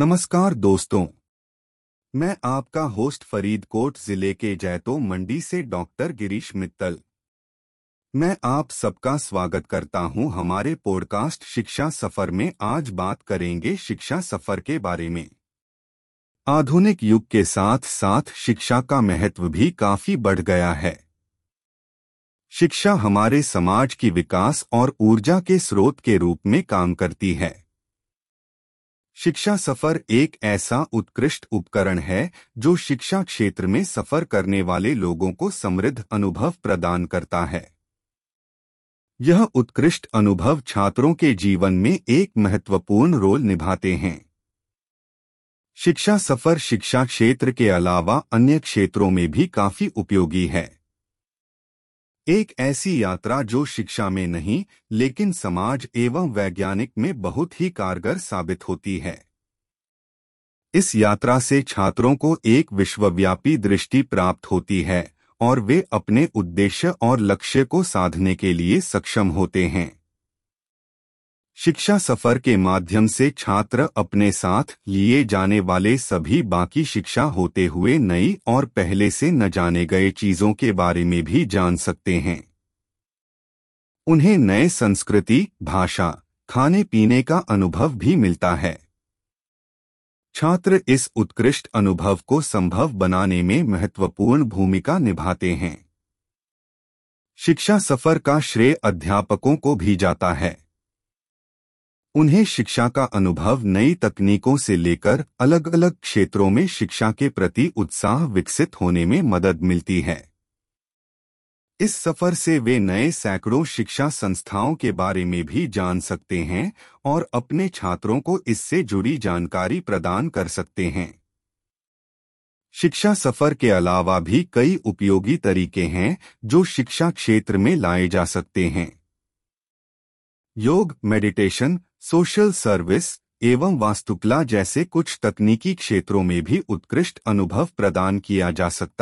नमस्कार दोस्तों। मैं आपका होस्ट फरीदकोट ज़िले के जैतो मंडी से डॉक्टर गिरीश मित्तल। मैं आप सबका स्वागत करता हूँ हमारे पॉडकास्ट शिक्षा सफ़र में। आज बात करेंगे शिक्षा सफ़र के बारे में। आधुनिक युग के साथ साथ शिक्षा का महत्व भी काफ़ी बढ़ गया है। शिक्षा हमारे समाज की विकास और ऊर्जा के स्रोत के रूप में काम करती है। शिक्षा सफ़र एक ऐसा उत्कृष्ट उपकरण है, जो शिक्षा क्षेत्र में सफ़र करने वाले लोगों को समृद्ध अनुभव प्रदान करता है। यह उत्कृष्ट अनुभव छात्रों के जीवन में एक महत्वपूर्ण रोल निभाते हैं। शिक्षा सफ़र शिक्षा क्षेत्र के अलावा अन्य क्षेत्रों में भी काफ़ी उपयोगी है। एक ऐसी यात्रा जो शिक्षा में नहीं, लेकिन समाज एवं वैज्ञानिक में बहुत ही कारगर साबित होती है। इस यात्रा से छात्रों को एक विश्वव्यापी दृष्टि प्राप्त होती है, और वे अपने उद्देश्य और लक्ष्य को साधने के लिए सक्षम होते हैं। शिक्षा सफ़र के माध्यम से छात्र अपने साथ लिए जाने वाले सभी बाकी शिक्षा होते हुए नई और पहले से न जाने गए चीज़ों के बारे में भी जान सकते हैं। उन्हें नए संस्कृति, भाषा खाने पीने का अनुभव भी मिलता है। छात्र इस उत्कृष्ट अनुभव को संभव बनाने में महत्वपूर्ण भूमिका निभाते हैं। शिक्षा सफ़र का श्रेय अध्यापकों को भी जाता है। उन्हें शिक्षा का अनुभव नई तकनीकों से लेकर अलग अलग क्षेत्रों में शिक्षा के प्रति उत्साह विकसित होने में मदद मिलती है। इस सफ़र से वे नए सैकड़ों शिक्षा संस्थाओं के बारे में भी जान सकते हैं और अपने छात्रों को इससे जुड़ी जानकारी प्रदान कर सकते हैं। शिक्षा सफ़र के अलावा भी कई उपयोगी तरीके हैं जो शिक्षा क्षेत्र में लाए जा सकते हैं। योग मेडिटेशन सोशल सर्विस एवं वास्तुकला जैसे कुछ तकनीकी क्षेत्रों में भी उत्कृष्ट अनुभव प्रदान किया जा सकता